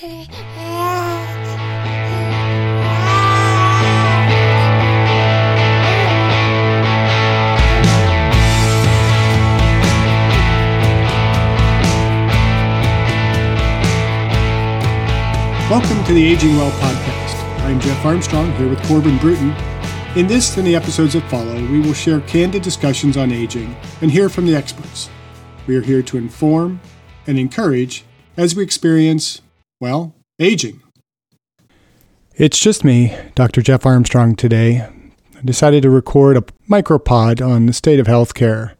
Welcome to the Aging Well podcast. I'm Jeff Armstrong here with Corbin Bruton. In this and the episodes that follow, we will share candid discussions on aging and hear from the experts. We are here to inform and encourage as we experience, well, aging. It's just me, Dr. Jeff Armstrong, today. I decided to record a micropod on the state of healthcare.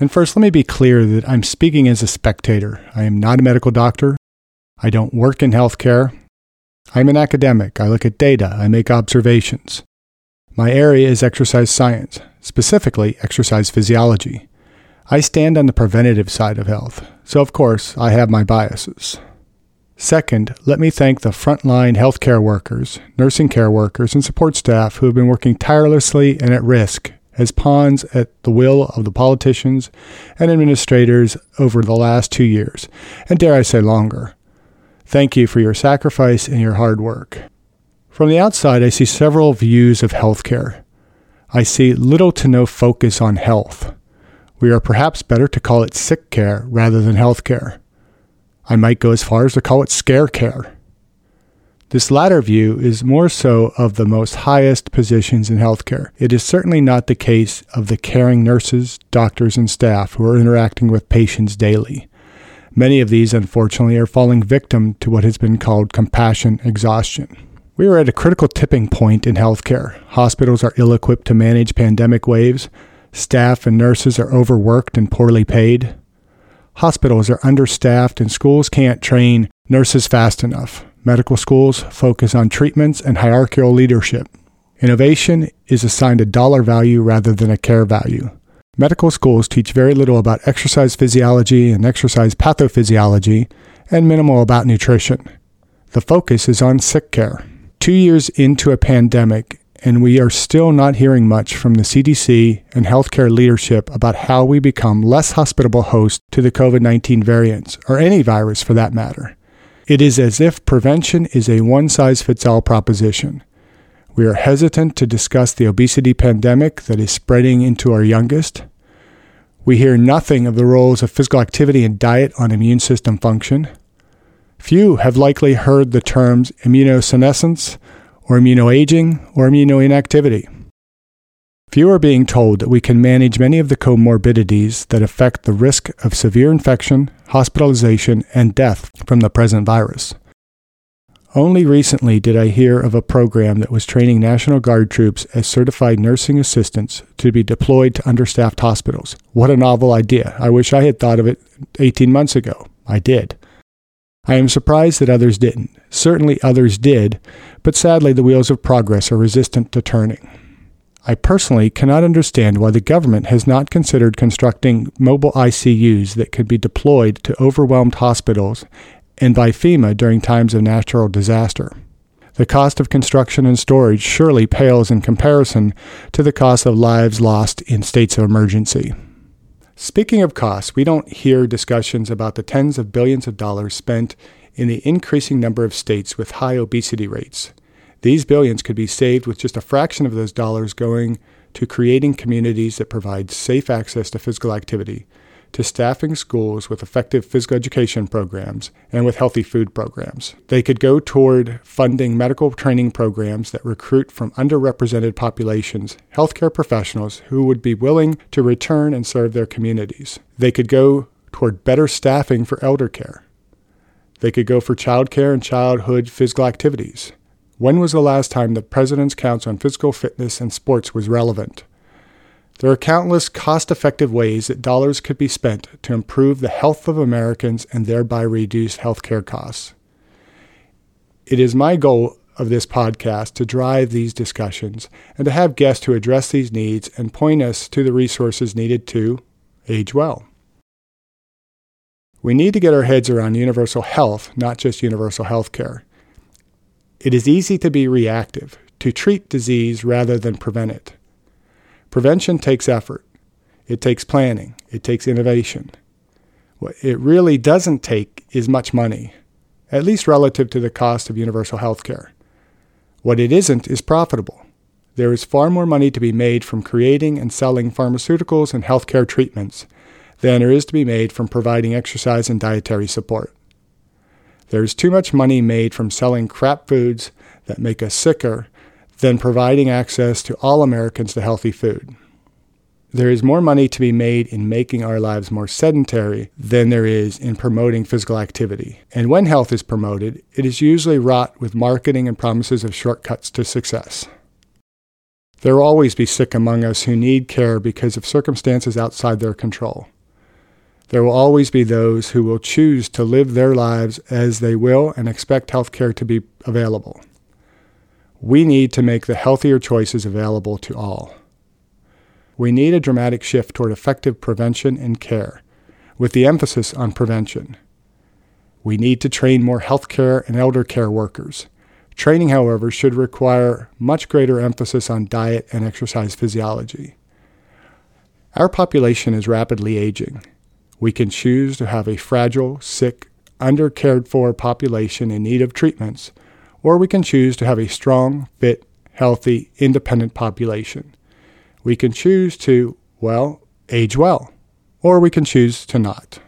And first, let me be clear that I'm speaking as a spectator. I am not a medical doctor. I don't work in healthcare. I'm an academic. I look at data. I make observations. My area is exercise science, specifically exercise physiology. I stand on the preventative side of health, so of course I have my biases. Second, let me thank the frontline healthcare workers, nursing care workers, and support staff who have been working tirelessly and at risk as pawns at the will of the politicians and administrators over the last two years, and dare I say longer. Thank you for your sacrifice and your hard work. From the outside, I see several views of healthcare. I see little to no focus on health. We are perhaps better to call it sick care rather than health care. I might go as far as to call it scare care. This latter view is more so of the most highest positions in healthcare. It is certainly not the case of the caring nurses, doctors, and staff who are interacting with patients daily. Many of these, unfortunately, are falling victim to what has been called compassion exhaustion. We are at a critical tipping point in healthcare. Hospitals are ill equipped to manage pandemic waves. Staff and nurses are overworked and poorly paid. Hospitals are understaffed and schools can't train nurses fast enough. Medical schools focus on treatments and hierarchical leadership. Innovation is assigned a dollar value rather than a care value. Medical schools teach very little about exercise physiology and exercise pathophysiology, and minimal about nutrition. The focus is on sick care. Two years into a pandemic, and we are still not hearing much from the CDC and healthcare leadership about how we become less hospitable hosts to the COVID 19 variants, or any virus for that matter. It is as if prevention is a one size fits all proposition. We are hesitant to discuss the obesity pandemic that is spreading into our youngest. We hear nothing of the roles of physical activity and diet on immune system function. Few have likely heard the terms immunosenescence, or immunoaging, or immunoinactivity. Few are being told that we can manage many of the comorbidities that affect the risk of severe infection, hospitalization, and death from the present virus. Only recently did I hear of a program that was training National Guard troops as certified nursing assistants to be deployed to understaffed hospitals. What a novel idea. I wish I had thought of it 18 months ago. I did. I am surprised that others didn't. Certainly others did, but sadly the wheels of progress are resistant to turning. I personally cannot understand why the government has not considered constructing mobile ICUs that could be deployed to overwhelmed hospitals and by FEMA during times of natural disaster. The cost of construction and storage surely pales in comparison to the cost of lives lost in states of emergency. Speaking of costs, we don't hear discussions about the tens of billions of dollars spent in the increasing number of states with high obesity rates. These billions could be saved with just a fraction of those dollars going to creating communities that provide safe access to physical activity, to staffing schools with effective physical education programs and with healthy food programs. They could go toward funding medical training programs that recruit from underrepresented populations healthcare professionals who would be willing to return and serve their communities. They could go toward better staffing for elder care. They could go for child care and childhood physical activities. When was the last time the President's Council on Physical Fitness and Sports was relevant? There are countless cost effective ways that dollars could be spent to improve the health of Americans and thereby reduce healthcare costs. It is my goal of this podcast to drive these discussions and to have guests who address these needs and point us to the resources needed to age well. We need to get our heads around universal health, not just universal health care. It is easy to be reactive, to treat disease rather than prevent it. Prevention takes effort, it takes planning, it takes innovation. What it really doesn't take is much money. at least relative to the cost of universal health care. What it isn't is profitable. There is far more money to be made from creating and selling pharmaceuticals and healthcare treatments than there is to be made from providing exercise and dietary support. There is too much money made from selling crap foods that make us sicker than providing access to all Americans to healthy food. There is more money to be made in making our lives more sedentary than there is in promoting physical activity. And when health is promoted, it is usually wrought with marketing and promises of shortcuts to success. There will always be sick among us who need care because of circumstances outside their control. There will always be those who will choose to live their lives as they will and expect health care to be available. We need to make the healthier choices available to all. We need a dramatic shift toward effective prevention and care, with the emphasis on prevention. We need to train more healthcare and elder care workers. Training, however, should require much greater emphasis on diet and exercise physiology. Our population is rapidly aging. We can choose to have a fragile, sick, undercared for population in need of treatments, or we can choose to have a strong, fit, healthy, independent population. We can choose to, well, age well, or we can choose to not.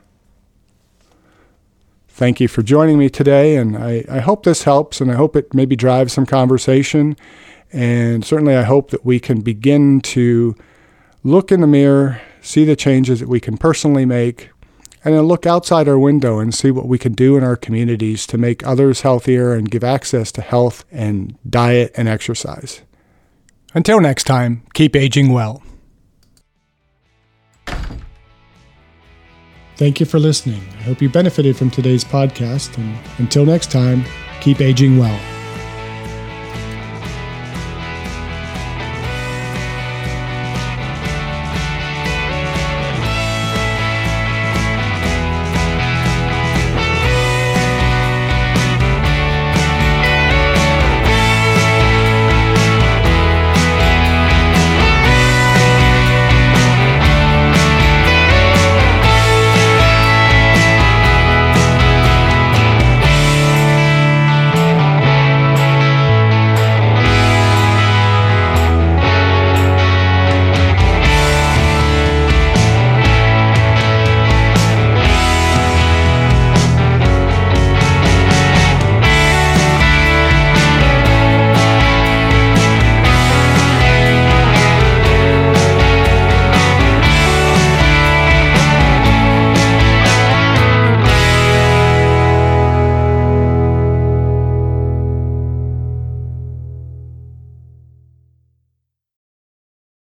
Thank you for joining me today, and I, I hope this helps, and I hope it maybe drives some conversation. And certainly, I hope that we can begin to look in the mirror, see the changes that we can personally make, and then look outside our window and see what we can do in our communities to make others healthier and give access to health and diet and exercise. Until next time, keep aging well. Thank you for listening. I hope you benefited from today's podcast. And until next time, keep aging well.